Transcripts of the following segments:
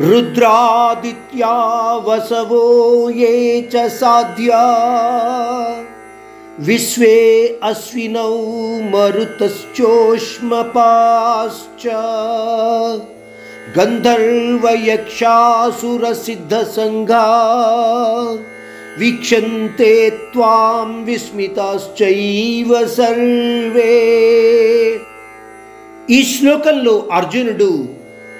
रुद्रादित्या वसवो ये च साध्या विश्वे अश्विनौ मरुतश्चोष्मपाश्च गन्धर्वयक्षासुरसिद्धसङ्घा వీక్షంతే త్వాం విస్మితాశ్చైవ సర్వే ఈ శ్లోకంలో అర్జునుడు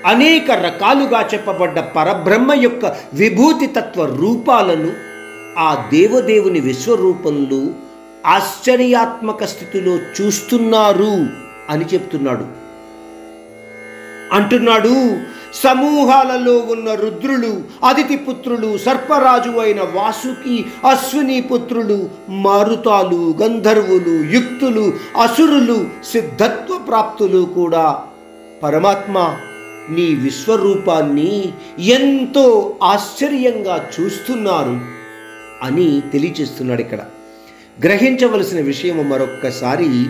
అనేక రకాలుగా చెప్పబడ్డ పరబ్రహ్మ యొక్క విభూతి తత్వ రూపాలను ఆ దేవదేవుని విశ్వరూపంలో ఆశ్చర్యాత్మక స్థితిలో చూస్తున్నారు అని చెప్తున్నాడు. అంటున్నాడు సమూహాలలో ఉన్న రుద్రులు అదితి పుత్రులు సర్పరాజు అయిన వాసుకి అశ్విని పుత్రులు మారుతాలు గంధర్వులు యుక్తులు అసురులు సిద్ధత్వ ప్రాప్తులు కూడా పరమాత్మ నీ విశ్వరూపాన్ని ఎంతో ఆశ్చర్యంగా చూస్తున్నారు అని తెలియచేస్తున్నాడు ఇక్కడ. గ్రహించవలసిన విషయం మరొక్కసారి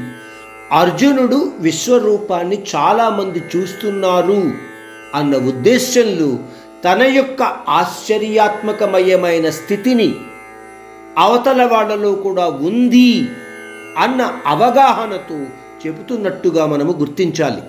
అర్జునుడు విశ్వరూపాన్ని చాలామంది చూస్తున్నారు అన్న ఉద్దేశంలో తన యొక్క ఆశ్చర్యాత్మకమయమైన స్థితిని అవతల వాళ్ళలో కూడా ఉంది అన్న అవగాహనతో చెబుతున్నట్టుగా మనము గుర్తించాలి.